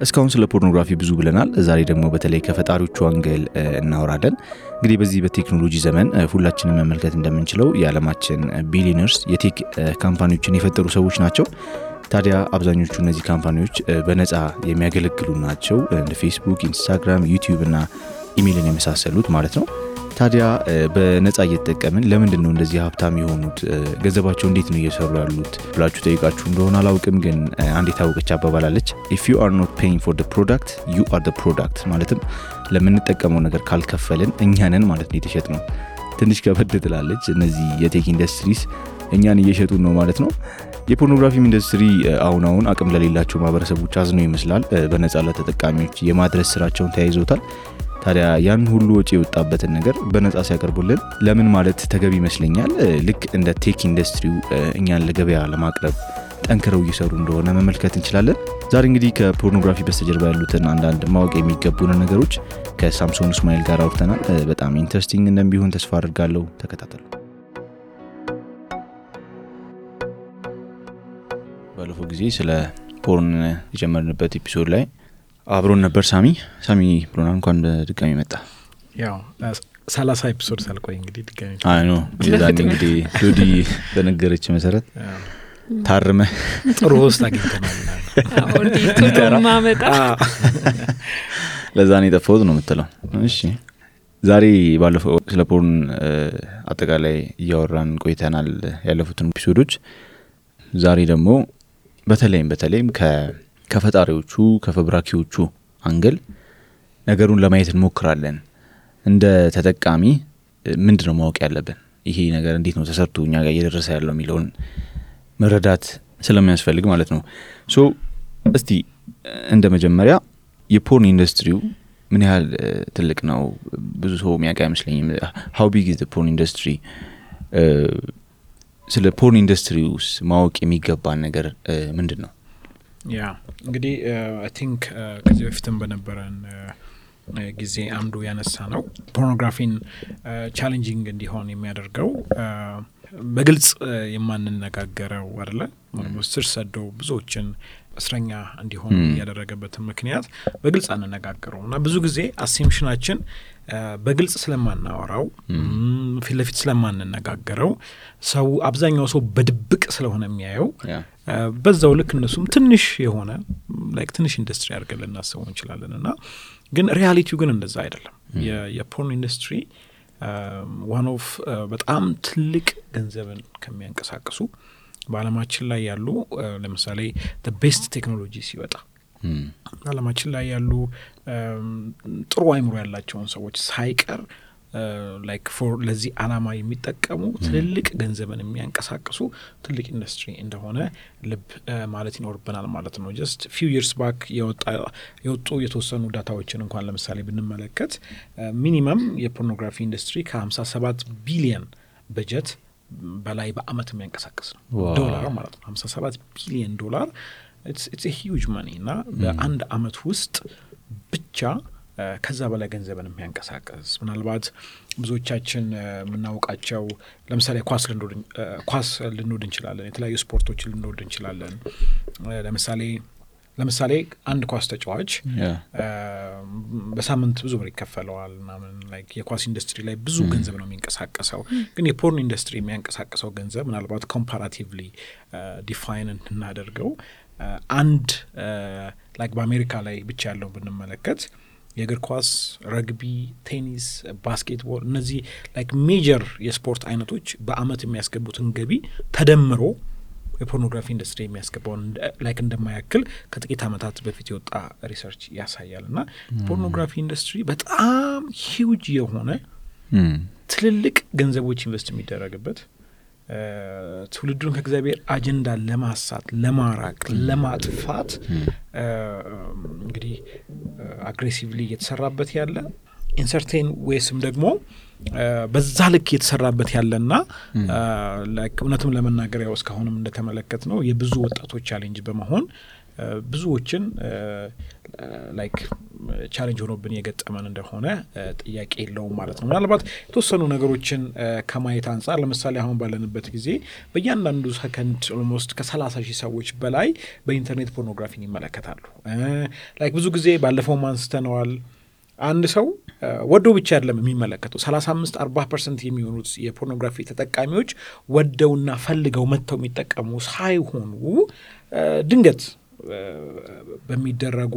እስካሁን ስለ ፖርኖግራፊ ብዙ ብለናል። ዛሬ ደግሞ በተለይ ከፈጣሪዎቹ angle እናወራለን። እንግዲህ በዚህ በቴክኖሎጂ ዘመን ሁላችንም መመልከት እንደምንችለው የዓለማችን billionaires የ tech company ዎችን የፈጠሩ ሰዎች ናቸው። ታዲያ አብዛኞቹ እነዚህ company ዎች በነፃ የሚያገለግሉ ናቸው። እንደ ፌስቡክ፣ ኢንስታግራም፣ ዩቲዩብ እና ኢሜይልን የመሳሰሉት ማለት ነው። ታዲያ በነፃ እየተጠቀምን ለምንድን ነው እንደዚህ ሀብታም የሆኑት? ገንዘባቸው እንዴት ነው እየሰሩ ያሉት ብላችሁ ጠይቃችሁ እንደሆነ አላውቅም፣ ግን አንድ የታወቀች አባባል አለች if you are not paying for product you are product። ማለትም ለምንጠቀመው ነገር ካልከፈልን እኛንን ማለት ነው የተሸጥነው። ትንሽ ከበድ ትላለች። እነዚህ የ tech industries እኛን እየሸጡን ነው ማለት ነው። የ pornography ም industry አሁን አሁን አቅም ለሌላቸው ማህበረሰቦች አዝኖ ይመስላል በነፃ ለተጠቃሚዎች የማድረስ ስራቸውን ተያይዘውታል። ታዲያ ያን ሁሉ ወጪ የወጣበትን ነገር በነፃ ሲያቀርቡልን ለምን ማለት ተገቢ ይመስለኛል። ልክ እንደ tech ኢንዱስትሪው እኛን ለገበያ ለማቅረብ ጠንክረው እየሰሩ እንደሆነ መመልከት እንችላለን። ዛሬ እንግዲህ ከፖርኖግራፊ በስተጀርባ ያሉትን አንዳንድ ማወቅ የሚገቡን ነገሮች ከሳምሶን እስማኤል ጋር አውርተናል። በጣም interesting እንደሚሆን ተስፋ አድርጋለሁ። ተከታተሉ። ባለፈው ጊዜ ስለ porn የጀመርንበት episode ላይ አብሮን ነበር ሳሚ ሳሚ ብሎና እንኳን ድጋሚ መጣ። ያው ሰላሳ episode ሳልቆይ እንግዲህ ድጋሚ ኖ የዛኔ እንግዲህ ጆዲ በነገረች መሰረት ታርመ ጥሩ ውስጥ አግኝተናል። ማመጣ ለዛ ነው የጠፋሁት ነው የምትለው። እሺ ዛሬ ባለፈው ስለ porn አጠቃላይ እያወራን ቆይተናል ያለፉትን episode ኦች። ዛሬ ደግሞ በተለይም በተለይም ከፈጣሪዎቹ ከፈብራኪዎቹ angle ነገሩን ለማየት እንሞክራለን። እንደ ተጠቃሚ ምንድን ነው ማወቅ ያለብን? ይሄ ነገር እንዴት ነው ተሰርቶ እኛ ጋር እየደረሰ ያለው የሚለውን መረዳት ስለሚያስፈልግ ማለት ነው። so እስቲ እንደ መጀመሪያ የ porn ኢንዱስትሪው ምን ያህል ትልቅ ነው? ብዙ ሰው የሚያውቅ አይመስለኝም። how big is porn industry? ስለ porn ኢንዱስትሪ ውስጥ ማወቅ የሚገባን ነገር ምንድን ነው? yeah እንግዲህ I think ከዚህ በፊትም በነበረን ጊዜ አንዱ ያነሳነው ፖርኖግራፊን challenging እንዲሆን የሚያደርገው በግልጽ የማንነጋገረው አደለ ስር ሰዶ ብዙዎችን እስረኛ እንዲሆኑ ያደረገበትን ምክንያት በግልጽ አንነጋገረው እና ብዙ ጊዜ assumption ኣችን በግልጽ ስለማናወራው ፊት ለፊት ስለማንነጋገረው ሰው አብዛኛው ሰው በድብቅ ስለሆነ የሚያየው በዛው ልክ እነሱም ትንሽ የሆነ like ትንሽ ኢንዱስትሪ አድርገን ልናስበው እንችላለን። እና ግን reality ው ግን እንደዛ አይደለም። የ porn ኢንዱስትሪ one of በጣም ትልቅ ገንዘብን ከሚያንቀሳቅሱ በአለማችን ላይ ያሉ ለምሳሌ best ቴክኖሎጂ ሲወጣ በአለማችን ላይ ያሉ ጥሩ አይምሮ ያላቸውን ሰዎች ሳይቀር like for ለዚህ አላማ የሚጠቀሙ ትልልቅ ገንዘብን የሚያንቀሳቅሱ ትልቅ ኢንዱስትሪ እንደሆነ ልብ ማለት ይኖርብናል ማለት ነው። just few years back የወጡ የተወሰኑ data ዎችን እንኳን ለምሳሌ ብንመለከት minimum የፖርኖግራፊ ኢንዱስትሪ ከሀምሳ ሰባት ቢሊየን በጀት በላይ በአመት የሚያንቀሳቅስ ነው ዶላር ማለት ነው። ሀምሳ ሰባት ቢሊየን ዶላር it's huge money እና በአንድ አመት ውስጥ ብቻ ከዛ በላይ ገንዘብን የሚያንቀሳቀስ ምናልባት ብዙዎቻችን የምናውቃቸው ለምሳሌ ኳስ ልንወድ እንችላለን። የተለያዩ ስፖርቶችን ልንወድ እንችላለን። ለምሳሌ ለምሳሌ አንድ ኳስ ተጫዋች በሳምንት ብዙ ብር ይከፈለዋል ምናምን like የኳስ ኢንዱስትሪ ላይ ብዙ ገንዘብ ነው የሚንቀሳቀሰው። ግን የ porn ኢንዱስትሪ የሚያንቀሳቀሰው ገንዘብ ምናልባት comparatively define እንድናደርገው አንድ like በአሜሪካ ላይ ብቻ ያለውን ብንመለከት የእግር ኳስ፣ ረግቢ፣ ቴኒስ፣ ባስኬትቦል እነዚህ like major የስፖርት አይነቶች በአመት የሚያስገቡትን ገቢ ተደምሮ የፖርኖግራፊ ኢንዱስትሪ የሚያስገባውን like እንደማያክል ከጥቂት ዓመታት በፊት የወጣ research ያሳያል። እና ፖርኖግራፊ ኢንዱስትሪ በጣም ሂውጅ የሆነ ትልልቅ ገንዘቦች invest የሚደረግበት ትውልዱን ከእግዚአብሔር አጀንዳ ለማሳት፣ ለማራቅ፣ ለማጥፋት እንግዲህ aggressively እየተሰራበት ያለ in certain ways ም ደግሞ በዛ ልክ የተሰራበት ያለና እውነትም ለመናገር ያው እስካሁንም እንደተመለከት ነው የብዙ ወጣቶች challenge በመሆን ብዙዎችን like challenge ሆኖብን የገጠመን እንደሆነ ጥያቄ የለውም ማለት ነው። ምናልባት የተወሰኑ ነገሮችን ከማየት አንጻር ለምሳሌ አሁን ባለንበት ጊዜ በእያንዳንዱ ሰከንድ almost ከሰላሳ ሺህ ሰዎች በላይ በኢንተርኔት ፖርኖግራፊን ይመለከታሉ። like ብዙ ጊዜ ባለፈውም አንስተነዋል። አንድ ሰው ወዶ ብቻ አይደለም የሚመለከተው። ሰላሳ አምስት አርባ percent የሚሆኑት የፖርኖግራፊ ተጠቃሚዎች ወደውና ፈልገው መጥተው የሚጠቀሙ ሳይሆኑ ድንገት በሚደረጉ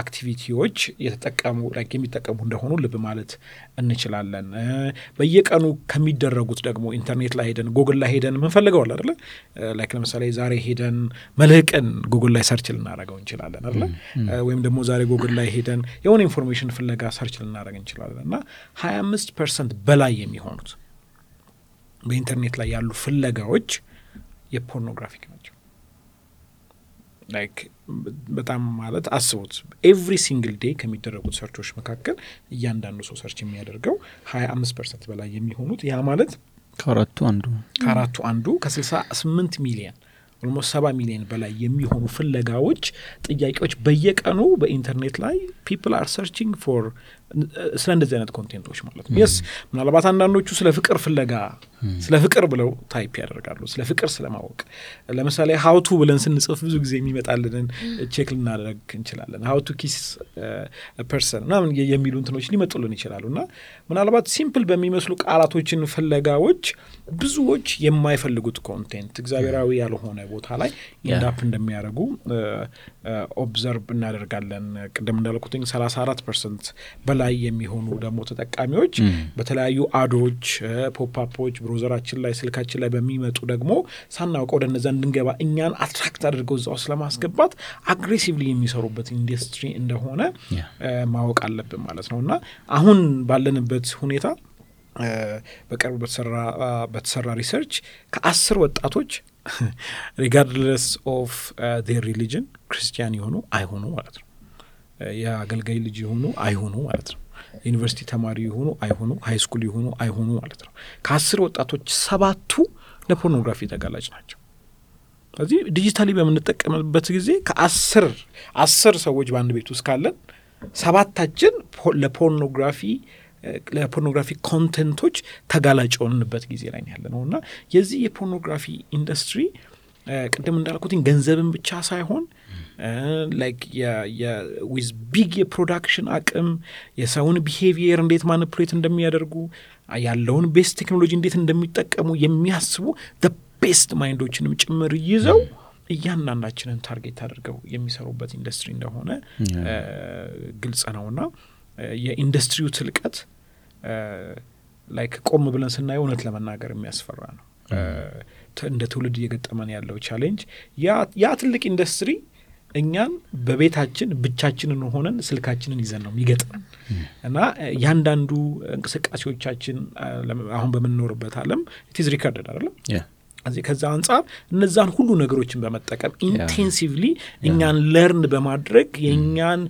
activity ዎች የተጠቀሙ የሚጠቀሙ እንደሆኑ ልብ ማለት እንችላለን። በየቀኑ ከሚደረጉት ደግሞ ኢንተርኔት ላይ ሄደን ጉግል ላይ ሄደን ምንፈልገዋል አደለ like ለምሳሌ ዛሬ ሄደን መልህቅን ጉግል ላይ search ልናደረገው እንችላለን አደለ ወይም ደግሞ ዛሬ ጉግል ላይ ሄደን የሆነ information ፍለጋ search ልናደረግ እንችላለን እና ሀያ አምስት percent በላይ የሚሆኑት በኢንተርኔት ላይ ያሉ ፍለጋዎች የ pornographic ናቸው። like በጣም ማለት አስቡት። every single day ከሚደረጉት search ኦች መካከል እያንዳንዱ ሰው search የሚያደርገው ሀያ አምስት percent በላይ የሚሆኑት ያ ማለት ከአራቱ አንዱ ከአራቱ አንዱ ከስልሳ ስምንት ሚሊየን almost ሰባ ሚሊዮን በላይ የሚሆኑ ፍለጋዎች፣ ጥያቄዎች በየቀኑ በኢንተርኔት ላይ people are searching for ስለ እንደዚህ አይነት content ኦች ማለት ነው። yes ምናልባት አንዳንዶቹ ስለ ፍቅር ፍለጋ ስለ ፍቅር ብለው type ያደርጋሉ። ስለ ፍቅር ስለማወቅ ለምሳሌ how to ብለን ስንጽፍ ብዙ ጊዜ የሚመጣልንን check ልናደርግ እንችላለን። how to kiss person ምናምን የሚሉ እንትኖች ሊመጡልን ይችላሉ እና ምናልባት simple በሚመስሉ ቃላቶችን ፍለጋዎች ብዙዎች የማይፈልጉት content እግዚአብሔራዊ ያልሆነ ቦታ ላይ end up እንደሚያደርጉ observe እናደርጋለን። ቅድም እንዳልኩትኝ ሰላሳ አራት percent በላይ የሚሆኑ ደግሞ ተጠቃሚዎች በተለያዩ ad ኦች፣ pop-up ኦች browser ኣችን ላይ ስልካችን ላይ በሚመጡ ደግሞ ሳናውቀው ወደ እነዛ እንድንገባ እኛን attract አድርገው እዛ ውስጥ ለማስገባት aggressively የሚሰሩበት ኢንዱስትሪ እንደሆነ ማወቅ አለብን ማለት ነው። እና አሁን ባለንበት ሁኔታ በቅርብ በተሰራ research ከአስር ወጣቶች regardless of their religion ክርስቲያን የሆኑ አይሆኑ ማለት ነው። የአገልጋይ ልጅ የሆኑ አይሆኑ ማለት ነው። ዩኒቨርሲቲ ተማሪ የሆኑ አይሆኑ፣ high school የሆኑ አይሆኑ ማለት ነው። ከአስር ወጣቶች ሰባቱ ለፖርኖግራፊ ተጋላጭ ናቸው። ስለዚህ digitally በምንጠቀምበት ጊዜ ከአስር አስር ሰዎች በአንድ ቤት ውስጥ ካለን ሰባታችን ለ pornography ለ pornography content ኦች ተጋላጭ የሆንበት ጊዜ ላይ ያለ ነው እና የዚህ የ pornography industry ቅድም እንዳልኩትኝ ገንዘብን ብቻ ሳይሆን like with big የ production አቅም የሰውን behavior እንዴት manipulate እንደሚያደርጉ ያለውን best technology እንዴት እንደሚጠቀሙ የሚያስቡ best mind ኦችንም ጭምር ይዘው እያንዳንዳችንን target አድርገው የሚሰሩበት ኢንዱስትሪ እንደሆነ ግልጽ ነውና የኢንዱስትሪው ትልቀት like ቆም ብለን ስናየው እውነት ለመናገር የሚያስፈራ ነው። እንደ ትውልድ እየገጠመን ያለው challenge ያ ትልቅ ኢንዱስትሪ እኛን በቤታችን ብቻችንን ሆነን ስልካችንን ይዘን ነው የሚገጥመን እና ያንዳንዱ እንቅስቃሴዎቻችን አሁን በምንኖርበት ዓለም it's recorded አይደለም እዚህ ከዛ አንጻር እነዛን ሁሉ ነገሮችን በመጠቀም intensively እኛን learn በማድረግ የእኛን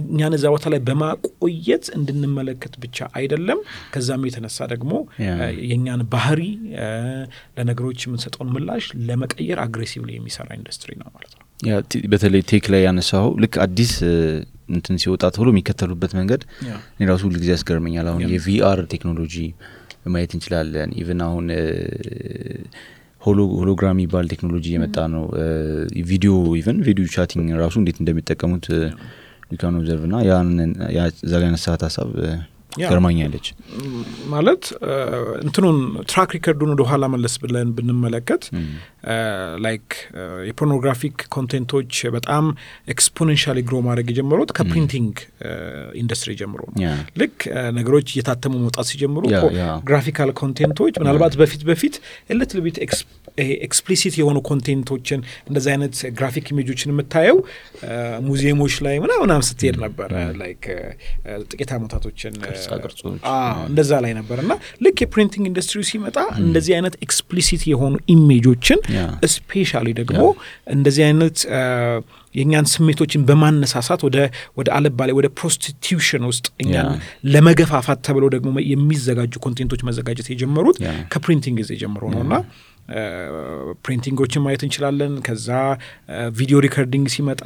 እኛን እዛ ቦታ ላይ በማቆየት እንድንመለከት ብቻ አይደለም። ከዛም የተነሳ ደግሞ የእኛን ባህሪ ለነገሮች የምንሰጠውን ምላሽ ለመቀየር aggressively የሚሰራ ኢንዱስትሪ ነው ማለት ነው። በተለይ tech ላይ ያነሳው ልክ አዲስ እንትን ሲወጣ ተብሎ የሚከተሉበት መንገድ እኔ ራሱ ሁል ጊዜ ያስገርመኛል። አሁን የ VR technology ማየት እንችላለን። even አሁን hologram የሚባል ቴክኖሎጂ የመጣ ነው። video even video chatting ራሱ እንዴት እንደሚጠቀሙት you can observe ና እዛ ላይ ያነሳት ሀሳብ ገርማኛለች። ማለት እንትኑን track record ኡን ወደ ኋላ መለስ ብለን ብንመለከት like የ pornographic content ኦች በጣም exponentially grow ማድረግ የጀመሩት ከ printing industry ጀምሮ ነው። ልክ ነገሮች እየታተሙ መውጣት ሲጀምሩ graphical content ኦች ምናልባት በፊት በፊት ልትል explicit የሆኑ content ኦችን እንደዚህ አይነት graphic image ኦችን የምታየው ሙዚየሞች ላይ ምናምናም ስትሄድ ነበረ። like ጥቂት አመታቶችን እንደዛ ላይ ነበር እና ልክ የ printing industry ሲመጣ እንደዚህ አይነት explicit የሆኑ image ኦችን specially ደግሞ እንደዚህ አይነት የእኛን ስሜቶችን በማነሳሳት ወደ ወደ አለባላይ ወደ prostitution ውስጥ እኛን ለመገፋፋት ተብለው ደግሞ የሚዘጋጁ content ኦች መዘጋጀት የጀመሩት ከ printing ጊዜ ጀምሮ ነው እና printing ኦችን ማየት እንችላለን። ከዛ video recording ሲመጣ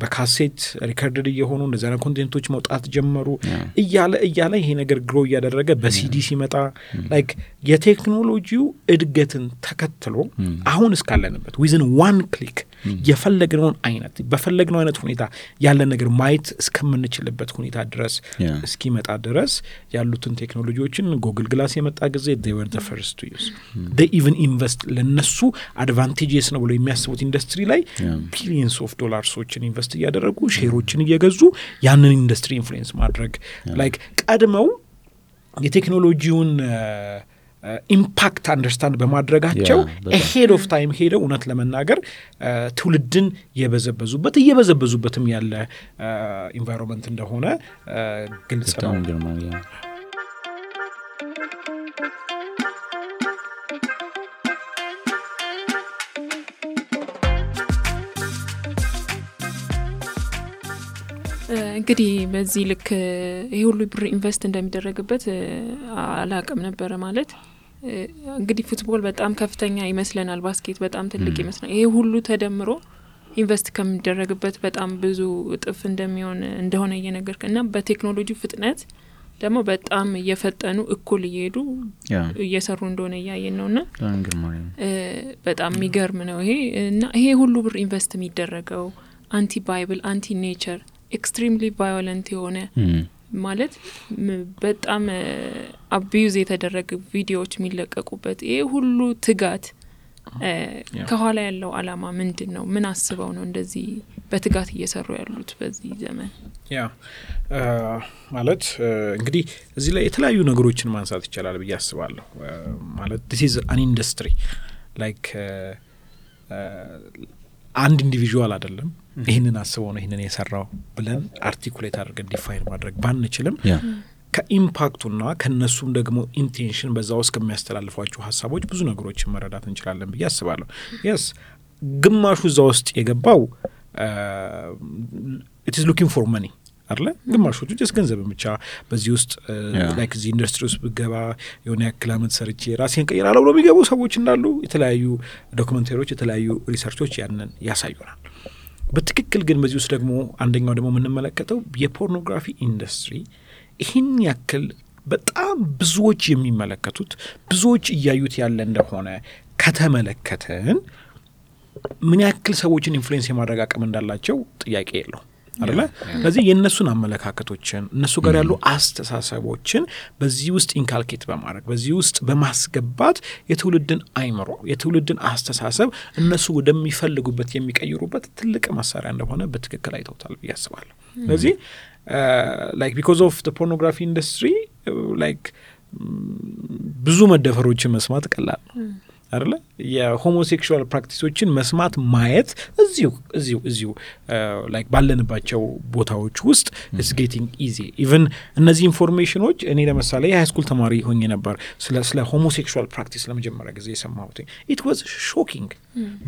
በካሴት recorded እየሆኑ አይነት content ኦች መውጣት ጀመሩ። እያለ እያለ ይሄ ነገር grow እያደረገ በሲዲ ሲመጣ like የ technology ው እድገትን ተከትሎ አሁን እስካለንበት within one click የፈለግነውን አይነት በፈለግነው አይነት ሁኔታ ያለን ነገር ማየት እስከምንችልበት ሁኔታ ድረስ እስኪመጣ ድረስ ያሉትን technology ዎችን Google Glass የመጣ ጊዜ were first to use even invest ለነሱ advantages ነው ብሎ የሚያስቡት ኢንዱስትሪ ላይ billions of dollars ኦችን invest እያደረጉ share ኦችን እየገዙ ያንን industry influence ማድረግ like ቀድመው የ technology ውን impact understand በማድረጋቸው ahead of time ሄደው እውነት ለመናገር አ፣ ትውልድን የበዘበዙበት እየበዘበዙበትም ያለ environment እንደሆነ አ፣ ግልጽ ነው። እንግዲህ በዚህ ልክ ይህ ሁሉ ብር invest እንደሚደረግበት አላቅም ነበረ ማለት እንግዲህ football በጣም ከፍተኛ ይመስለናል፣ basket በጣም ትልቅ ይመስለናል። ይሄ ሁሉ ተደምሮ invest ከሚደረግበት በጣም ብዙ እጥፍ እንደሚሆን እንደሆነ እየነገርከን እና በቴክኖሎጂ ፍጥነት ደግሞ በጣም እየፈጠኑ እኩል እየሄዱ እየሰሩ እንደሆነ እያየን ነው ና በጣም የሚገርም ነው ይሄ እና ይሄ ሁሉ ብር invest የሚደረገው anti Bible anti nature extremely violent የሆነ ማለት በጣም abuse የተደረገ ቪዲዮዎች የሚለቀቁበት ይሄ ሁሉ ትጋት ከኋላ ያለው አላማ ምንድን ነው? ምን አስበው ነው እንደዚህ በትጋት እየሰሩ ያሉት በዚህ ዘመን? ያ ማለት እንግዲህ እዚህ ላይ የተለያዩ ነገሮችን ማንሳት ይቻላል ብዬ አስባለሁ። ማለት this is an industry like አንድ individual አይደለም ይህንን አስበው ነው ይህንን የሰራው ብለን articulate አድርገን define ማድረግ ባንችልም ከ impactኡና ከነሱም ደግሞ intention በዛ ውስጥ ከሚያስተላልፏቸው ሀሳቦች ብዙ ነገሮችን መረዳት እንችላለን ብዬ አስባለሁ። Yes ግማሹ እዛ ውስጥ የገባው it's looking for money አለ ግማሾቹ just ገንዘብን ብቻ በዚህ ውስጥ. like እዚህ ኢንዱስትሪ ውስጥ ብገባ የሆነ ያክል አመት ሰርቼ ራሴን ቀይራለሁ ብሎ የሚገቡ ሰዎች እንዳሉ የተለያዩ documentaryዎች፣ የተለያዩ researchኦች ያንን ያሳዩናል። በትክክል ግን በዚህ ውስጥ ደግሞ አንደኛው ደግሞ የምንመለከተው የ pornography industry ይህን ያክል በጣም ብዙዎች የሚመለከቱት ብዙዎች እያዩት ያለ እንደሆነ ከተመለከትን ምን ያክል ሰዎችን influence የማድረግ አቅም እንዳላቸው ጥያቄ የለው አደለ። ስለዚህ የእነሱን አመለካከቶችን እነሱ ጋር ያሉ አስተሳሰቦችን በዚህ ውስጥ inculcate በማድረግ በዚህ ውስጥ በማስገባት የትውልድን አይምሮ የትውልድን አስተሳሰብ እነሱ ወደሚፈልጉበት የሚቀይሩበት ትልቅ መሳሪያ እንደሆነ በትክክል አይተውታል ብዬ አስባለሁ። ስለዚህ like because of pornography industry like ብዙ መደፈሮችን መስማት ቀላል ነው አይደለ? የ homosexual practiceኦችን መስማት ማየት እዚሁ እዚሁ እዚሁ like ባለንባቸው ቦታዎች ውስጥ it's getting easy even እነዚህ informationኦች እኔ ለምሳሌ የ high school ተማሪ ሆኜ ነበር። ስለ ስለ homosexual practice ለመጀመሪያ ጊዜ የሰማሁት። it was shocking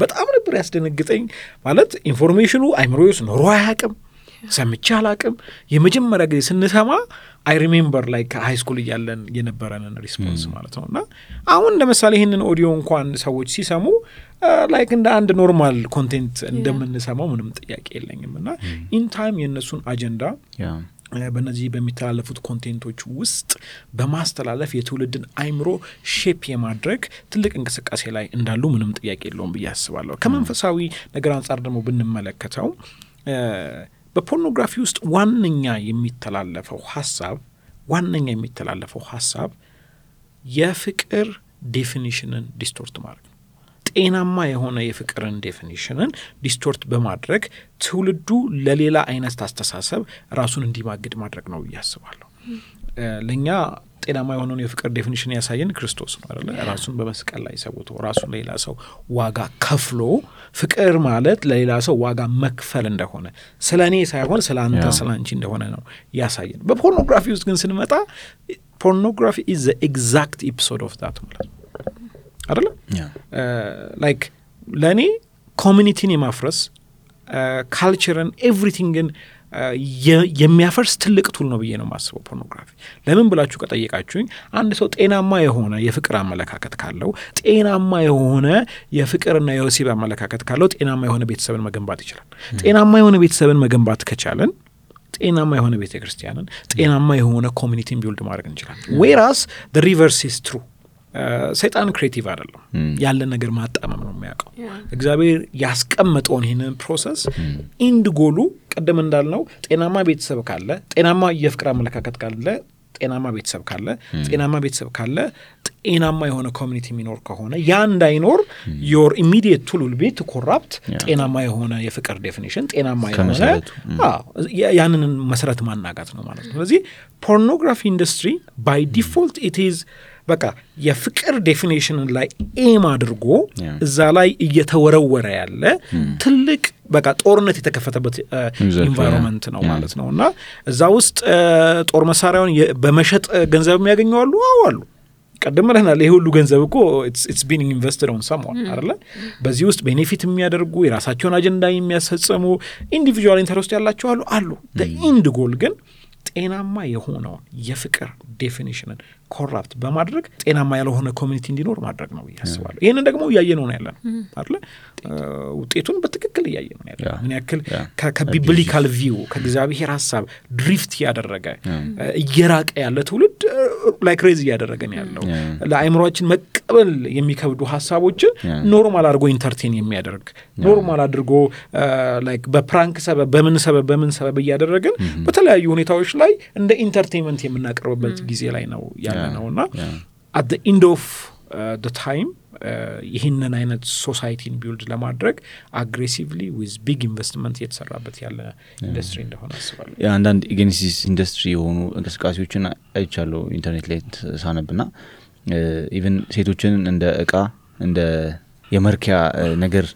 በጣም ነበር ያስደነገጠኝ። ማለት informationኑ አይምሮ ውስጥ ኖሮ አያውቅም ሰምቼ አላቅም። የመጀመሪያ ጊዜ ስንሰማ I remember like high school እያለን የነበረንን response ማለት ነው። እና አሁን ለምሳሌ ይህንን ኦዲዮ እንኳን ሰዎች ሲሰሙ like እንደ አንድ normal content እንደምንሰማው ምንም ጥያቄ የለኝም። እና in time የእነሱን አጀንዳ በእነዚህ በሚተላለፉት contentኦች ውስጥ በማስተላለፍ የትውልድን አይምሮ shape የማድረግ ትልቅ እንቅስቃሴ ላይ እንዳሉ ምንም ጥያቄ የለውም ብዬ አስባለሁ። ከመንፈሳዊ ነገር አንጻር ደግሞ ብንመለከተው በፖርኖግራፊ ውስጥ ዋነኛ የሚተላለፈው ሀሳብ ዋነኛ የሚተላለፈው ሀሳብ የፍቅር definitionን distort ማድረግ ነው። ጤናማ የሆነ የፍቅርን definitionን distort በማድረግ ትውልዱ ለሌላ አይነት አስተሳሰብ ራሱን እንዲማግድ ማድረግ ነው ብዬ አስባለሁ። ለእኛ ጤናማ የሆነውን የፍቅር definition ያሳየን ክርስቶስ ነው አይደለ? ራሱን በመስቀል ላይ ሰውቶ ራሱን ለሌላ ሰው ዋጋ ከፍሎ ፍቅር ማለት ለሌላ ሰው ዋጋ መክፈል እንደሆነ ስለ እኔ ሳይሆን ስለ አንተ ስለ አንቺ እንደሆነ ነው ያሳየን። በፖርኖግራፊ ውስጥ ግን ስንመጣ pornography is exact opposite of that ማለት ነው አይደለ? like ለእኔ communityን የማፍረስ cultureን everythingን የሚያፈርስ ትልቅ tool ነው ብዬ ነው የማስበው ፖርኖግራፊ። ለምን ብላችሁ ከጠየቃችሁኝ አንድ ሰው ጤናማ የሆነ የፍቅር አመለካከት ካለው፣ ጤናማ የሆነ የፍቅርና የወሲብ አመለካከት ካለው ጤናማ የሆነ ቤተሰብን መገንባት ይችላል። ጤናማ የሆነ ቤተሰብን መገንባት ከቻለን ጤናማ የሆነ ቤተ ክርስቲያንን፣ ጤናማ የሆነ communityን build ማድረግ እንችላለን። whereas reverse is true ሰይጣን creative አይደለም። ያለን ነገር ማጣመም ነው የሚያውቀው። እግዚአብሔር ያስቀመጠውን ይህንን process end goalኡ ቅድም እንዳልነው ጤናማ ቤተሰብ ካለ፣ ጤናማ የፍቅር አመለካከት ካለ፣ ጤናማ ቤተሰብ ካለ፣ ጤናማ ቤተሰብ ካለ፣ ጤናማ የሆነ community የሚኖር ከሆነ ያ እንዳይኖር your immediate tool be to corrupt ጤናማ የሆነ የፍቅር definition ጤናማ የሆነ ያንን መሰረት ማናጋት ነው ማለት ነው። ስለዚህ pornography industry by default it is በቃ የፍቅር definitionን ላይ aim አድርጎ እዛ ላይ እየተወረወረ ያለ ትልቅ በቃ ጦርነት የተከፈተበት environment ነው ማለት ነው። እና እዛ ውስጥ ጦር መሳሪያውን በመሸጥ ገንዘብ የሚያገኙ አሉ። አዎ አሉ። ቀደም ብለናል። ይሄ ሁሉ ገንዘብ እኮ it's been invested on someone አለ። በዚህ ውስጥ benefit የሚያደርጉ የራሳቸውን አጀንዳ የሚያስፈጽሙ individual interest ያላቸው አሉ አሉ። end goal ግን ጤናማ የሆነውን የፍቅር definitionን corrupt በማድረግ ጤናማ ያልሆነ community እንዲኖር ማድረግ ነው ብዬ አስባለሁ። ይህንን ደግሞ እያየነው ያለ ነው አለ ውጤቱን በትክክል እያየነው ያለ ምን ያክል ከ biblical view ከእግዚአብሔር ሀሳብ drift እያደረገ እየራቀ ያለ ትውልድ like raise እያደረገን ያለው። ለአእምሯችን መቀበል የሚከብዱ ሀሳቦችን normal አድርጎ entertain የሚያደርግ normal አድርጎ like በ prank ሰበብ በምን ሰበብ በምን ሰበብ እያደረግን በተለያዩ ሁኔታዎች ላይ እንደ entertainment የምናቀርብበት ጊዜ ላይ ነው ያለነው እና at the end of the time ይህንን አይነት societyን build ለማድረግ aggressively with big investment እየተሰራበት ያለ ኢንዱስትሪ እንደሆነ አስባለሁ። አንዳንድ የ against industry የሆኑ እንቅስቃሴዎችን አይቻለሁ ኢንተርኔት ላይ ሳነብና even ሴቶችን እንደ እቃ እንደ የመርኪያ ነገር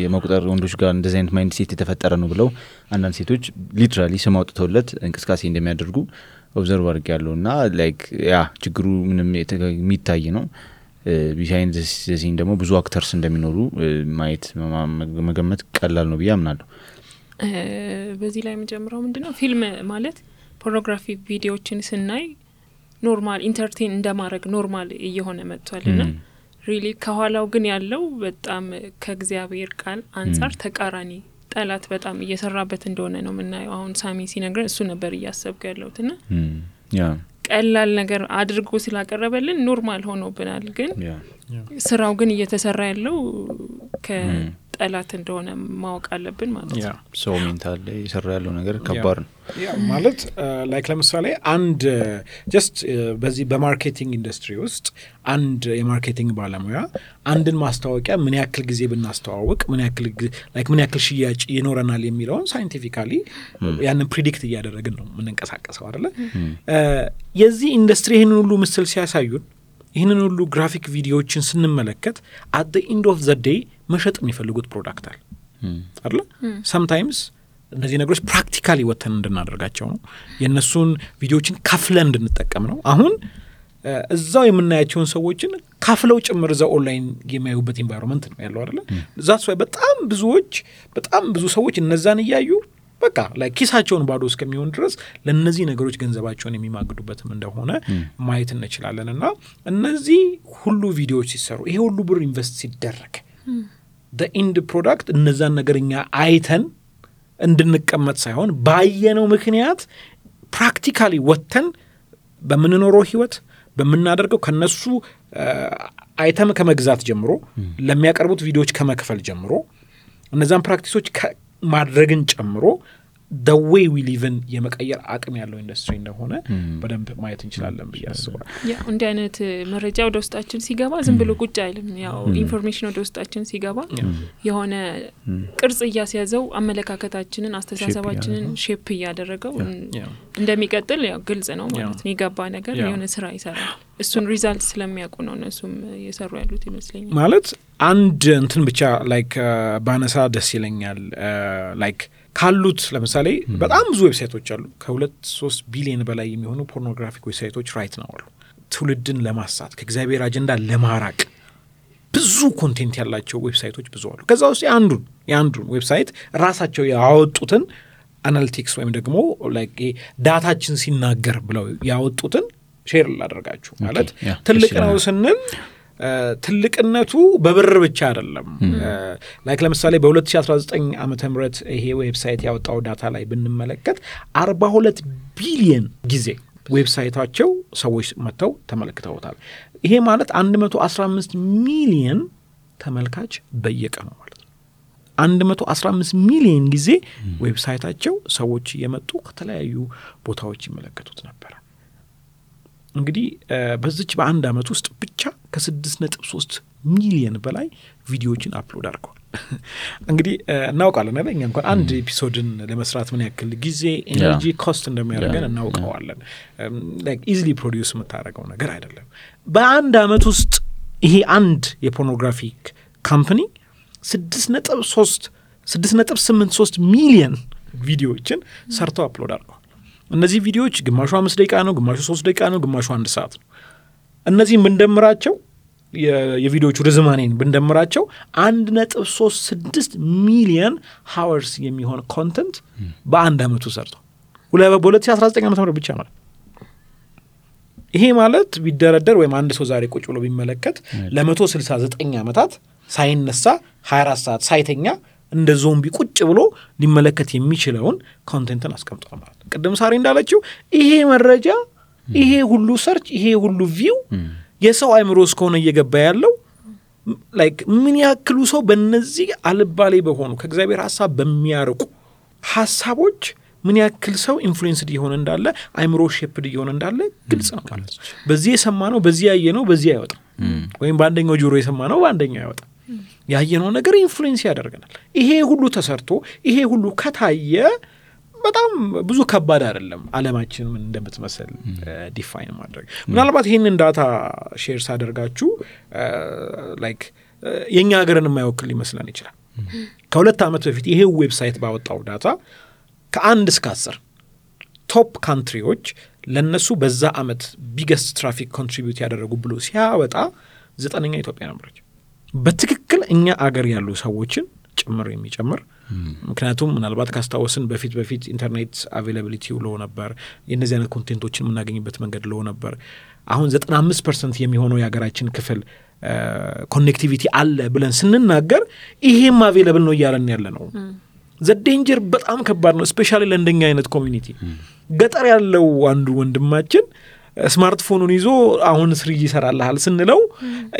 የመቁጠር ወንዶች ጋር እንደዚህ አይነት mindset የተፈጠረ ነው ብለው አንዳንድ ሴቶች literally ስም አውጥተውለት እንቅስቃሴ እንደሚያደርጉ observe አድርጊያለው እና like ያ ችግሩ ምንም የሚታይ ነው። behind scene ደግሞ ብዙ actors እንደሚኖሩ ማየት መገመት ቀላል ነው ብዬ አምናለሁ። በዚህ ላይ የምጀምረው ምንድን ነው ፊልም ማለት ፖርኖግራፊ ቪዲዮዎችን ስናይ normal entertain እንደማድረግ normal እየሆነ መጥቷል ና really ከኋላው ግን ያለው በጣም ከእግዚአብሔር ቃል አንጻር ተቃራኒ ጠላት በጣም እየሰራበት እንደሆነ ነው የምናየው። አሁን ሳሚ ሲነግረን እሱ ነበር እያሰብኩ ያለሁት ና ቀላል ነገር አድርጎ ስላቀረበልን normal ሆኖብናል። ግን ስራው ግን እየተሰራ ያለው ከጠላት እንደሆነ ማወቅ አለብን ማለት ነው። ሰው mental የሰራ ያለው ነገር ከባድ ነው ማለት like ለምሳሌ አንድ just በዚህ በ marketing ኢንዱስትሪ ውስጥ አንድ የ marketing ባለሙያ አንድን ማስታወቂያ ምን ያክል ጊዜ ብናስተዋውቅ ምን ያክል like ምን ያክል ሽያጭ ይኖረናል የሚለውን scientifically ያንን predict እያደረግን ነው የምንንቀሳቀሰው አይደለ? የዚህ ኢንዱስትሪ ይህንን ሁሉ ምስል ሲያሳዩን ይህንን ሁሉ graphic ቪዲዮዎችን ስንመለከት at end of the day መሸጥ የሚፈልጉት product አለ አይደለ? sometimes እነዚህ ነገሮች practically ወተን እንድናደርጋቸው ነው። የእነሱን ቪዲዮዎችን ከፍለን እንድንጠቀም ነው። አሁን እዛው የምናያቸውን ሰዎችን ካፍለው ጭምር እዛው ኦንላይን የሚያዩበት environment ነው ያለው አይደለ? እዛ በጣም ብዙዎች በጣም ብዙ ሰዎች እነዛን እያዩ በቃ like ኪሳቸውን ባዶ እስከሚሆን ድረስ ለእነዚህ ነገሮች ገንዘባቸውን የሚማግዱበትም እንደሆነ ማየት እንችላለን። እና እነዚህ ሁሉ ቪዲዮዎች ሲሰሩ ይሄ ሁሉ ብር invest ሲደረግ end product እነዛን ነገር እኛ አይተን እንድንቀመጥ ሳይሆን ባየነው ምክንያት practically ወጥተን በምንኖረው ህይወት በምናደርገው ከነሱ አይተም ከመግዛት ጀምሮ ለሚያቀርቡት ቪዲዮዎች ከመክፈል ጀምሮ እነዛን practice ኦች ማድረግን ጨምሮ the way we live ን የመቀየር አቅም ያለው ኢንዱስትሪ እንደሆነ በደንብ ማየት እንችላለን ብዬ አስባለሁ። ያው እንዲህ አይነት መረጃ ወደ ውስጣችን ሲገባ ዝም ብሎ ቁጭ አይልም። ያው information ወደ ውስጣችን ሲገባ የሆነ ቅርጽ እያስያዘው አመለካከታችንን፣ አስተሳሰባችንን shape እያደረገው እንደሚቀጥል ያው ግልጽ ነው ማለት ነው። የገባ ነገር የሆነ ስራ ይሰራል። እሱን result ስለሚያውቁ ነው እነሱም እየሰሩ ያሉት ይመስለኛል። ማለት አንድ እንትን ብቻ like ባነሳ ደስ ይለኛል። like ካሉት ለምሳሌ በጣም ብዙ website ኦች አሉ። ከሁለት ሶስት ቢሊዮን በላይ የሚሆኑ pornographic website ኦች right ነው አሉ። ትውልድን ለማሳት ከእግዚአብሔር አጀንዳ ለማራቅ ብዙ content ያላቸው website ኦች ብዙ አሉ። ከዛ ውስጥ የአንዱን የአንዱን website ራሳቸው ያወጡትን analytics ወይም ደግሞ data ችን ሲናገር ብለው ያወጡትን share ላደርጋችሁ። ማለት ትልቅ ነው ስንል ትልቅነቱ በብር ብቻ አይደለም። like ለምሳሌ በ2019 ዓመተ ምህረት ይሄ website ያወጣው data ላይ ብንመለከት 42 ቢሊየን ጊዜ website ኣቸው ሰዎች መጥተው ተመልክተውታል። ይሄ ማለት 115 ሚሊየን ተመልካች በየቀኑ ማለት ነው። 115 ሚሊየን ጊዜ website ኣቸው ሰዎች እየመጡ ከተለያዩ ቦታዎች ይመለከቱት ነበረ። እንግዲህ በዚች በአንድ ዓመት ውስጥ ብቻ ከስድስት ነጥብ ሶስት ሚሊየን በላይ ቪዲዮዎችን upload አድርገዋል። እንግዲህ እናውቃለን አይደል? እኛ እንኳን አንድ episode ን ለመስራት ምን ያክል ጊዜ፣ energy፣ cost እንደሚያደርገን እናውቀዋለን። easily produce የምታደርገው ነገር አይደለም። በአንድ ዓመት ውስጥ ይሄ አንድ የ pornographic company ስድስት ነጥብ ሶስት ስድስት ነጥብ ስምንት ሶስት ሚሊየን ቪዲዮዎችን ሰርተው upload አድርገዋል። እነዚህ ቪዲዮዎች ግማሹ አምስት ደቂቃ ነው፣ ግማሹ ሶስት ደቂቃ ነው፣ ግማሹ አንድ ሰዓት ነው። እነዚህም ብንደምራቸው የቪዲዮዎቹ ርዝማኔን ብንደምራቸው አንድ ነጥብ ሶስት ስድስት ሚሊየን hours የሚሆን content በአንድ ሺ አስራ ዘጠኝ ዓመተ ምህረት ብቻ ማለት ይሄ ማለት ቢደረደር ወይም አንድ ሰው ዛሬ ቁጭ ብሎ ቢመለከት ለመቶ ስልሳ ዘጠኝ ዓመታት ሳይነሳ ሀያ አራት ሰዓት ሳይተኛ እንደ ዞምቢ ቁጭ ብሎ ሊመለከት የሚችለውን content ን አስቀምጧል ማለት ነው። ቅድም ሳሪ እንዳለችው ይሄ መረጃ ይሄ ሁሉ search ይሄ ሁሉ view የሰው አይምሮ እስከሆነ እየገባ ያለው like ምን ያክሉ ሰው በእነዚህ አልባሌ በሆኑ ከእግዚአብሔር ሀሳብ በሚያርቁ ሀሳቦች ምን ያክል ሰው influenced እየሆነ እንዳለ አይምሮ shaped እየሆነ እንዳለ ግልጽ ነው ማለት ነው። በዚህ የሰማ ነው በዚህ ያየ ነው በዚህ አይወጣም፣ ወይም በአንደኛው ጆሮ የሰማ ነው በአንደኛው አይወጣም። ያየነው ነገር influence ያደርገናል። ይሄ ሁሉ ተሰርቶ ይሄ ሁሉ ከታየ በጣም ብዙ ከባድ አይደለም አለማችን ምን እንደምትመስል define ማድረግ። ምናልባት ይህንን data share ሳደርጋችሁ like የእኛ ሀገርን የማይወክል ሊመስለን ይችላል። ከሁለት ዓመት በፊት ይሄ website ባወጣው data ከአንድ እስከ አስር top country ዎች ለእነሱ በዛ ዓመት biggest traffic contribute ያደረጉ ብሎ ሲያወጣ ዘጠነኛ ኢትዮጵያ ነበረች። በትክክል እኛ አገር ያሉ ሰዎችን ጭምር የሚጨምር ምክንያቱም ምናልባት ካስታወስን በፊት በፊት ኢንተርኔት availability low ነበር፣ የእነዚህ አይነት content ኦችን የምናገኝበት መንገድ low ነበር። አሁን ዘጠና አምስት percent የሚሆነው የሀገራችን ክፍል connectivity አለ ብለን ስንናገር ይሄም available ነው እያለን ያለ ነው። the danger በጣም ከባድ ነው። specially ለእንደኛ አይነት community ገጠር ያለው አንዱ ወንድማችን ስማርትፎኑን ይዞ አሁን 3G ይሰራልሃል ስንለው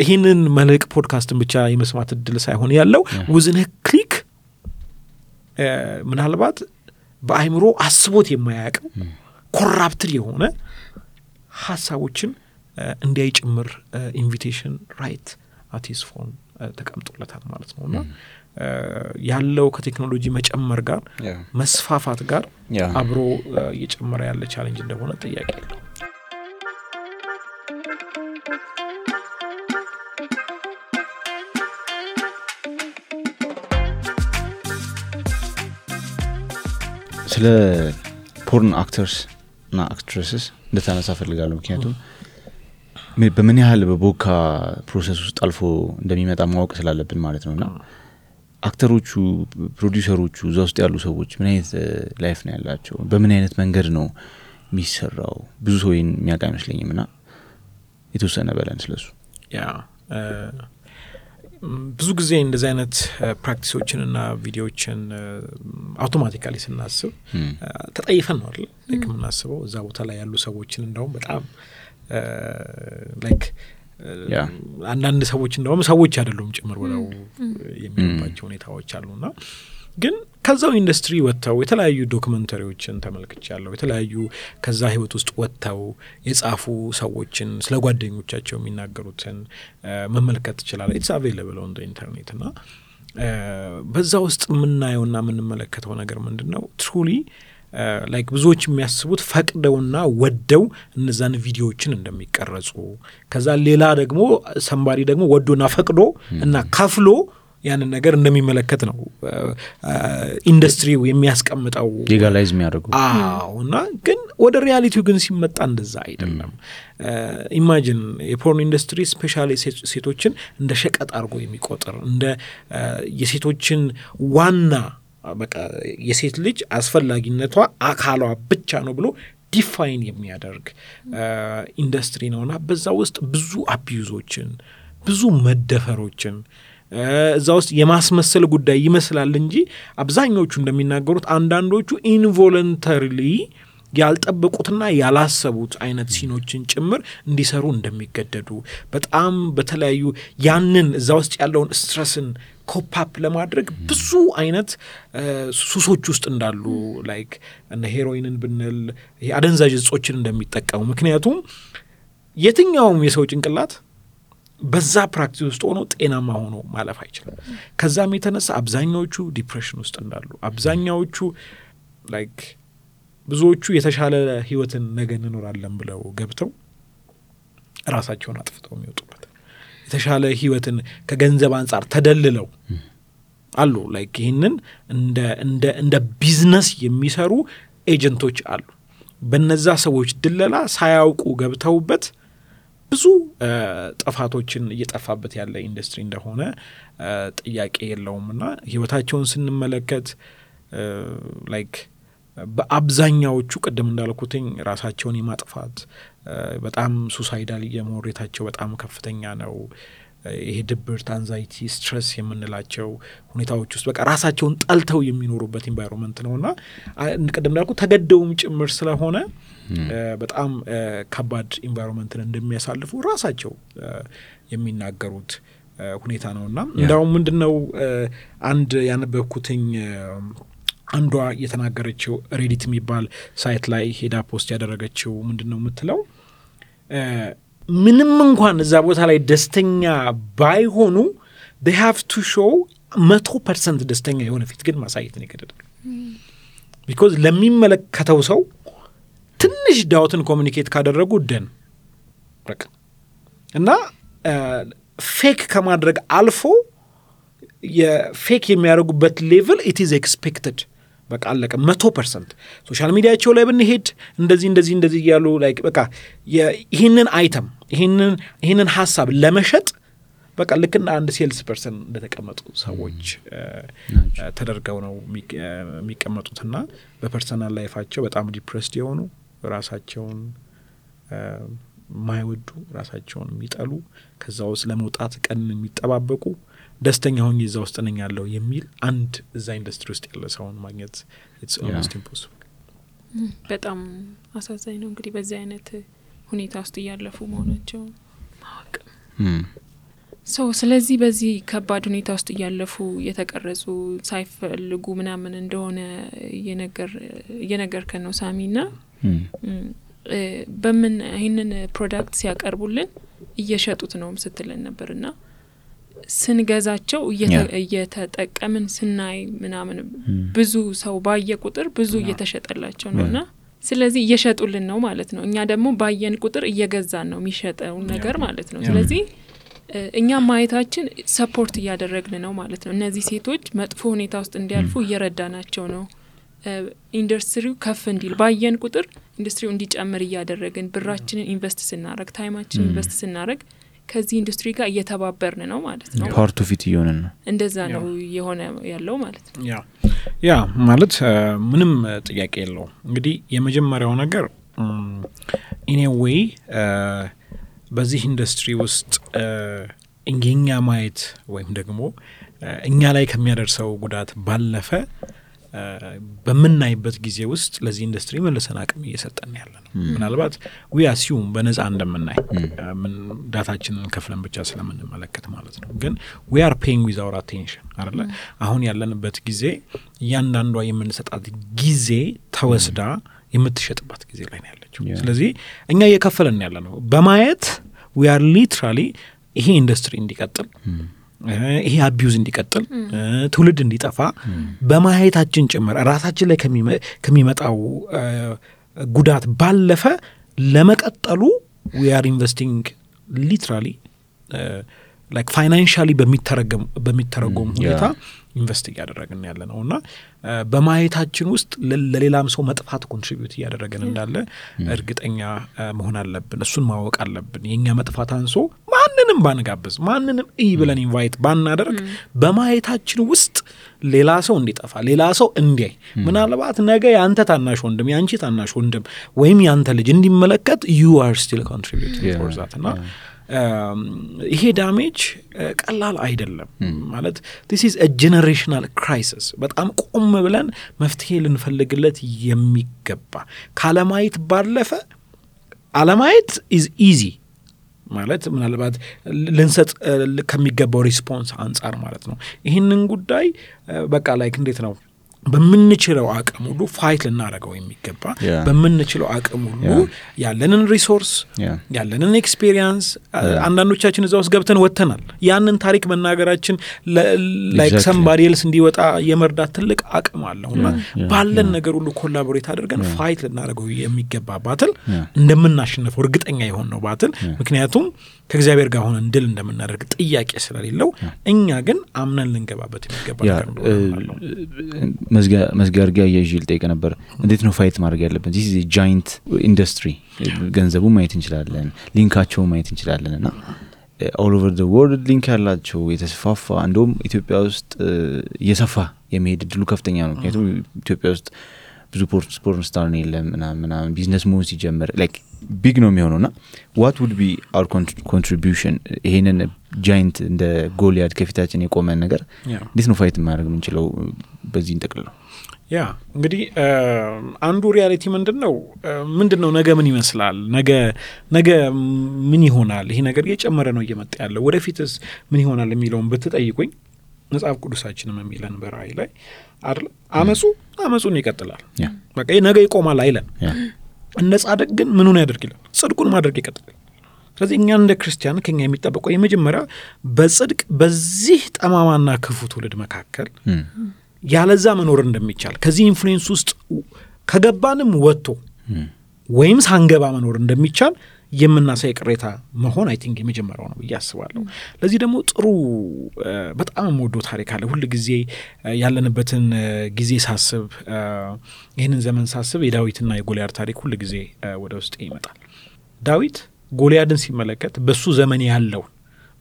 ይህንን መልሕቅ ፖድካስትን ብቻ የመስማት እድል ሳይሆን ያለው with one click ምናልባት በአይምሮ አስቦት የማያውቀው corrupted የሆነ ሀሳቦችን እንዲያይ ጭምር invitation right at his phone ተቀምጦለታል ማለት ነው። እና ያለው ከቴክኖሎጂ መጨመር ጋር መስፋፋት ጋር አብሮ እየጨመረ ያለ challenge እንደሆነ ጥያቄ የለው። ስለ porn actors እና actresses እንደታነሳ ፈልጋለሁ። ምክንያቱም በምን ያህል በቦካ process ውስጥ አልፎ እንደሚመጣ ማወቅ ስላለብን ማለት ነው እና አክተሮቹ፣ ፕሮዲውሰሮቹ እዛ ውስጥ ያሉ ሰዎች ምን አይነት life ነው ያላቸው? በምን አይነት መንገድ ነው የሚሰራው? ብዙ ሰው የሚያውቅ አይመስለኝም እና የተወሰነ በለን ስለሱ። ብዙ ጊዜ እንደዚህ አይነት ፕራክቲሶችን እና ቪዲዮዎችን automatically ስናስብ ተጠይፈን ነው አይደል? የምናስበው። እዛ ቦታ ላይ ያሉ ሰዎችን እንደውም በጣም like አንዳንድ ሰዎች እንደውም ሰዎች አይደሉም ጭምር ብለው የሚሉባቸው ሁኔታዎች አሉና ግን ከዛው ኢንዱስትሪ ወጥተው የተለያዩ ዶክመንተሪዎችን ተመልክቻለሁ። የተለያዩ ከዛ ህይወት ውስጥ ወጥተው የጻፉ ሰዎችን ስለ ጓደኞቻቸው የሚናገሩትን መመልከት ትችላለ። it's available on internet እና በዛ ውስጥ የምናየውና የምንመለከተው ነገር ምንድን ነው truly like ብዙዎች የሚያስቡት ፈቅደውና ወደው እነዛን ቪዲዮዎችን እንደሚቀረጹ ከዛ ሌላ ደግሞ ሰንባሪ ደግሞ ወዶና ፈቅዶ እና ከፍሎ ያንን ነገር እንደሚመለከት ነው ኢንዱስትሪው የሚያስቀምጠው legalize የሚያደርጉ አዎ። እና ግን ወደ reality ው ግን ሲመጣ እንደዛ አይደለም። imagine የ porn ኢንዱስትሪ especially ሴቶችን እንደ ሸቀጥ አድርጎ የሚቆጥር እንደ የሴቶችን ዋና በቃ የሴት ልጅ አስፈላጊነቷ አካሏ ብቻ ነው ብሎ define የሚያደርግ ኢንዱስትሪ ነውና በዛ ውስጥ ብዙ አቢዩዞችን ብዙ መደፈሮችን እዛ ውስጥ የማስመሰል ጉዳይ ይመስላል እንጂ አብዛኛዎቹ እንደሚናገሩት አንዳንዶቹ involuntarily ያልጠበቁትና ያላሰቡት አይነት ሲኖችን ጭምር እንዲሰሩ እንደሚገደዱ በጣም በተለያዩ ያንን እዛ ውስጥ ያለውን stress ን cope up ለማድረግ ብዙ አይነት ሱሶች ውስጥ እንዳሉ like እነ ሄሮይንን ብንል አደንዛዥ እጾችን እንደሚጠቀሙ። ምክንያቱም የትኛውም የሰው ጭንቅላት በዛ practice ውስጥ ሆኖ ጤናማ ሆኖ ማለፍ አይችልም። ከዛም የተነሳ አብዛኛዎቹ depression ውስጥ እንዳሉ አብዛኛዎቹ like ብዙዎቹ የተሻለ ህይወትን ነገ እንኖራለን ብለው ገብተው ራሳቸውን አጥፍተው የሚወጡበት የተሻለ ህይወትን ከገንዘብ አንጻር ተደልለው አሉ። like ይህንን እንደ ቢዝነስ የሚሰሩ ኤጀንቶች አሉ። በነዛ ሰዎች ድለላ ሳያውቁ ገብተውበት ብዙ ጥፋቶችን እየጠፋበት ያለ ኢንዱስትሪ እንደሆነ ጥያቄ የለውም እና ህይወታቸውን ስንመለከት like በአብዛኛዎቹ ቅድም እንዳልኩትኝ ራሳቸውን የማጥፋት በጣም suicidal የመሆን በጣም ከፍተኛ ነው። ይሄ ድብርት፣ anxiety፣ stress የምንላቸው ሁኔታዎች ውስጥ በቃ ራሳቸውን ጠልተው የሚኖሩበት environment ነው እና ቅድም እንዳልኩ ተገደውም ጭምር ስለሆነ በጣም ከባድ environment ን እንደሚያሳልፉ ራሳቸው የሚናገሩት ሁኔታ ነው እና እንዲያውም ምንድን ነው አንድ ያነበብኩትኝ አንዷ የተናገረችው ሬዲት የሚባል site ላይ ሄዳ post ያደረገችው ምንድን ነው የምትለው ምንም እንኳን እዛ ቦታ ላይ ደስተኛ ባይሆኑ have to show መቶ percent ደስተኛ የሆነ ፊት ግን ማሳየትን ይገደዳል። because ለሚመለከተው ሰው ትንሽ doubt ን communicate ካደረጉ done። በቃ። እና fake ከማድረግ አልፎ የ fake የሚያደርጉበት level it is expected። በቃ አለቀ። መቶ percent። social media ቸው ላይ ብንሄድ እንደዚህ እንደዚህ እንደዚህ እያሉ like በቃ ይህንን አይተም ይህንን ሀሳብ ለመሸጥ በቃ ልክ እንደ አንድ sales person እንደተቀመጡ ሰዎች ተደርገው ነው የሚቀመጡትና በ personal life ኣቸው በጣም depressed የሆኑ ራሳቸውን ማይወዱ ራሳቸውን የሚጠሉ ከዛ ውስጥ ለመውጣት ቀንን የሚጠባበቁ ደስተኛ ሆኜ እዛ ውስጥ ነኝ ያለው የሚል አንድ እዛ ኢንዱስትሪ ውስጥ ያለ ሰውን ማግኘት impossible። በጣም አሳዛኝ ነው። እንግዲህ በዚህ አይነት ሁኔታ ውስጥ እያለፉ መሆናቸው ማወቅ። ሰው ስለዚህ በዚህ ከባድ ሁኔታ ውስጥ እያለፉ የተቀረጹ ሳይፈልጉ ምናምን እንደሆነ እየነገርከን ነው ሳሚ ና በምን ይህንን product ሲያቀርቡልን እየሸጡት ነው ስትለን ነበር እና ስንገዛቸው እየተጠቀምን ስናይ ምናምን ብዙ ሰው ባየ ቁጥር ብዙ እየተሸጠላቸው ነው እና ስለዚህ እየሸጡልን ነው ማለት ነው። እኛ ደግሞ ባየን ቁጥር እየገዛን ነው የሚሸጠውን ነገር ማለት ነው። ስለዚህ እኛ ማየታችን support እያደረግን ነው ማለት ነው። እነዚህ ሴቶች መጥፎ ሁኔታ ውስጥ እንዲያልፉ እየረዳናቸው ነው። ኢንዱስትሪው ከፍ እንዲል ባየን ቁጥር ኢንዱስትሪው እንዲጨምር እያደረግን ብራችንን invest ስናረግ time ኣችን invest ስናረግ ከዚህ ኢንዱስትሪ ጋር እየተባበርን ነው ማለት ነው። part of it እየሆንን ነው። እንደዛ ነው የሆነ ያለው ማለት ነው። yeah yeah ማለት ምንም ጥያቄ የለውም። እንግዲህ የመጀመሪያው ነገር in a way በዚህ ኢንዱስትሪ ውስጥ የኛ ማየት ወይም ደግሞ እኛ ላይ ከሚያደርሰው ጉዳት ባለፈ በምናይበት ጊዜ ውስጥ ለዚህ ኢንዱስትሪ መልሰን አቅም እየሰጠን ያለ ነው። ምናልባት we assume በነጻ እንደምናይ data ኣችንን ከፍለን ብቻ ስለምንመለከት ማለት ነው። ግን we are paying with our attention አለ። አሁን ያለንበት ጊዜ እያንዳንዷ የምንሰጣት ጊዜ ተወስዳ የምትሸጥባት ጊዜ ላይ ነው ያለችው። ስለዚህ እኛ እየከፈለን ያለ ነው በማየት we are literally ይሄ ኢንዱስትሪ እንዲቀጥል ይሄ abuse እንዲቀጥል ትውልድ እንዲጠፋ በማየታችን ጭምር ራሳችን ላይ ከሚመጣው ጉዳት ባለፈ ለመቀጠሉ we are investing literally like financially በሚተረጎም ሁኔታ invest እያደረግን ያለ ነው እና በማየታችን ውስጥ ለሌላም ሰው መጥፋት contribute እያደረግን እንዳለ እርግጠኛ መሆን አለብን። እሱን ማወቅ አለብን። የእኛ መጥፋት አንሶ ማንንም ባንጋብዝ ማንንም እይ ብለን invite ባናደርግ በማየታችን ውስጥ ሌላ ሰው እንዲጠፋ ሌላ ሰው እንዲያይ ምናልባት ነገ የአንተ ታናሽ ወንድም የአንቺ ታናሽ ወንድም ወይም የአንተ ልጅ እንዲመለከት you are still contributing for that እና ይሄ damage ቀላል አይደለም። ማለት this is generational crisis በጣም ቆም ብለን መፍትሄ ልንፈልግለት የሚገባ ካለማየት ባለፈ አለማየት is easy ማለት ምናልባት ልንሰጥ ከሚገባው response አንጻር ማለት ነው። ይህንን ጉዳይ በቃ like እንዴት ነው በምንችለው አቅም ሁሉ fight ልናደርገው የሚገባ በምንችለው አቅም ሁሉ ያለንን resource ያለንን experience አንዳንዶቻችን እዛ ውስጥ ገብተን ወጥተናል። ያንን ታሪክ መናገራችን like somebody else እንዲወጣ የመርዳት ትልቅ አቅም አለው እና ባለን ነገር ሁሉ collaborate አድርገን fight ልናደርገው የሚገባ battle እንደምናሸንፈው እርግጠኛ የሆን ነው battle ምክንያቱም ከእግዚአብሔር ጋር ሆነን ድል እንደምናደርግ ጥያቄ ስለሌለው እኛ ግን አምነን ልንገባበት የሚገባ ነገር መዝጊያ አድርጌ አያይዤ ልጠይቅ ነበር። እንዴት ነው fight ማድረግ ያለብን? this giant ኢንዱስትሪ ገንዘቡ ማየት እንችላለን፣ link ኣቸው ማየት እንችላለን እና all over world link ያላቸው የተስፋፋ እንደውም ኢትዮጵያ ውስጥ እየሰፋ የመሄድ እድሉ ከፍተኛ ነው። ምክንያቱም ኢትዮጵያ ውስጥ ብዙ porn star ነው የለም ምናምን ቢዝነስ መሆን ሲጀምር like big ነው የሚሆነው ና what would be our contribution ይሄንን giant እንደ ጎልያድ ከፊታችን የቆመን ነገር እንዴት ነው fight ማድረግ የምንችለው? በዚህ እንጠቅልለው። yeah እንግዲህ አንዱ reality ምንድን ነው ምንድን ነው ነገ ምን ይመስላል፣ ነገ ነገ ምን ይሆናል፣ ይሄ ነገር እየጨመረ ነው እየመጣ ያለው። ወደፊትስ ምን ይሆናል የሚለውን ብትጠይቁኝ መጽሐፍ ቅዱሳችንም የሚለን በራእይ ላይ አይደለ አመፁ አመፁን ይቀጥላል፣ በቃ ነገ ይቆማል አይለን። እነ ጻድቅ ግን ምኑን ያደርግ ይላል፣ ጽድቁን ማድረግ ይቀጥላል። ስለዚህ እኛ እንደ ክርስቲያን ከኛ የሚጠበቀው የመጀመሪያ በጽድቅ በዚህ ጠማማና ክፉ ትውልድ መካከል ያለዛ መኖር እንደሚቻል ከዚህ ኢንፍሉዌንስ ውስጥ ከገባንም ወጥቶ ወይም ሳንገባ መኖር እንደሚቻል የምናሳይ ቅሬታ መሆን I think የመጀመሪያው ነው ብዬ አስባለሁ። ለዚህ ደግሞ ጥሩ በጣም የምወደው ታሪክ አለ። ሁል ጊዜ ያለንበትን ጊዜ ሳስብ፣ ይህንን ዘመን ሳስብ የዳዊትና የጎልያድ ታሪክ ሁል ጊዜ ወደ ውስጥ ይመጣል። ዳዊት ጎልያድን ሲመለከት በሱ ዘመን ያለውን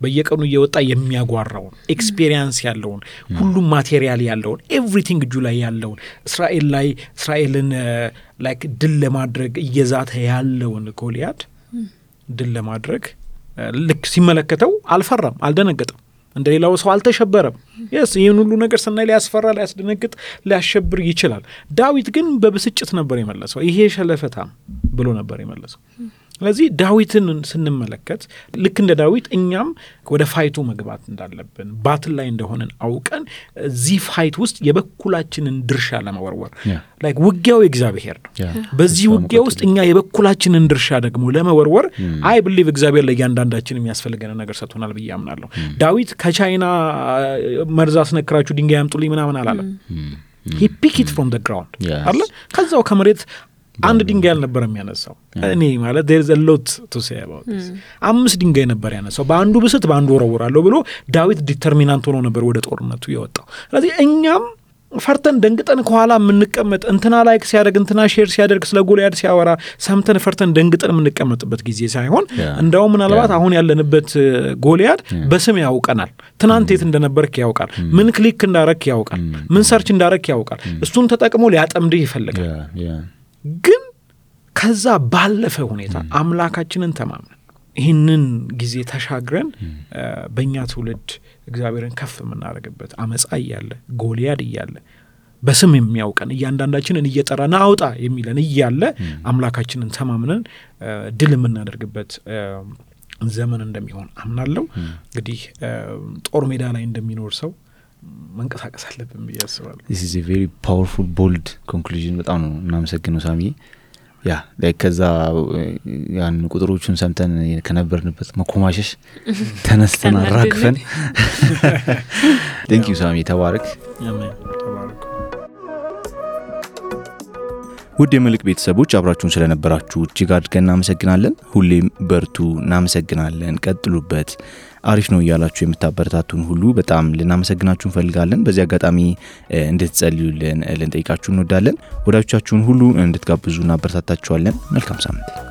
በየቀኑ እየወጣ የሚያጓራውን ኤክስፔሪንስ ያለውን ሁሉም material ያለውን everything እጁ ላይ ያለውን እስራኤል ላይ እስራኤልን like ድል ለማድረግ እየዛተ ያለውን ጎልያድ ድል ለማድረግ ልክ ሲመለከተው አልፈራም፣ አልደነገጥም። እንደ ሌላው ሰው አልተሸበረም። yes ይህን ሁሉ ነገር ስናይ ሊያስፈራ፣ ሊያስደነግጥ፣ ሊያሸብር ይችላል። ዳዊት ግን በብስጭት ነበር የመለሰው። ይሄ ሸለፈታም ብሎ ነበር የመለሰው። ስለዚህ ዳዊትን ስንመለከት ልክ እንደ ዳዊት እኛም ወደ fight ኡ መግባት እንዳለብን battle ላይ እንደሆነን አውቀን እዚህ fight ውስጥ የበኩላችንን ድርሻ ለመወርወር like ውጊያው የእግዚአብሔር ነው። በዚህ ውጊያ ውስጥ እኛ የበኩላችንን ድርሻ ደግሞ ለመወርወር I believe እግዚአብሔር ለእያንዳንዳችን የሚያስፈልገንን ነገር ሰጥቶናል ብዬ አምናለሁ። ዳዊት ከቻይና መርዝ አስነክራችሁ ድንጋይ ያምጡልኝ ምናምን አላለም። he pick it from ground አለ ከዛው ከመሬት አንድ ድንጋይ አልነበር የሚያነሳው። እኔ ማለት there's a lot to say about አምስት ድንጋይ ነበር ያነሳው። በአንዱ ብስት በአንዱ ወረውራለሁ ብሎ ዳዊት determinant ሆኖ ነበር ወደ ጦርነቱ የወጣው። ስለዚህ እኛም ፈርተን ደንግጠን ከኋላ የምንቀመጥ እንትና like ሲያደርግ እንትና share ሲያደርግ ስለ ጎልያድ ሲያወራ ሰምተን ፈርተን ደንግጠን የምንቀመጥበት ጊዜ ሳይሆን እንደውም ምናልባት አሁን ያለንበት ጎልያድ በስም ያውቀናል። ትናንት የት እንደነበርክ ያውቃል። ምን click እንዳረክ ያውቃል። ምን search እንዳረክ ያውቃል። እሱን ተጠቅሞ ሊያጠምድህ ይፈልጋል። ግን ከዛ ባለፈ ሁኔታ አምላካችንን ተማምነን ይህንን ጊዜ ተሻግረን በእኛ ትውልድ እግዚአብሔርን ከፍ የምናደርግበት አመፃ እያለ ጎልያድ እያለ በስም የሚያውቀን እያንዳንዳችንን እየጠራ ና አውጣ የሚለን እያለ አምላካችንን ተማምነን ድል የምናደርግበት ዘመን እንደሚሆን አምናለሁ። እንግዲህ ጦር ሜዳ ላይ እንደሚኖር ሰው መንቀሳቀስ አለብን ብዬ አስባለሁ። It's very powerful bold conclusion። በጣም ነው እናመሰግነው ሳሚ። ያ ከዛ ያን ቁጥሮቹን ሰምተን ከነበርንበት መኮማሸሽ ተነስተን አራግፈን you ሳሚ፣ ተባረክ። ውድ የመልሕቅ ቤተሰቦች አብራችሁን ስለነበራችሁ እጅግ አድርገን እናመሰግናለን። ሁሌም በርቱ፣ እናመሰግናለን፣ ቀጥሉበት፣ አሪፍ ነው እያላችሁ የምታበረታቱን ሁሉ በጣም ልናመሰግናችሁ እንፈልጋለን። በዚህ አጋጣሚ እንድትጸልዩልን ልንጠይቃችሁ እንወዳለን። ወዳጆቻችሁን ሁሉ እንድትጋብዙ እናበረታታችኋለን። መልካም ሳምንት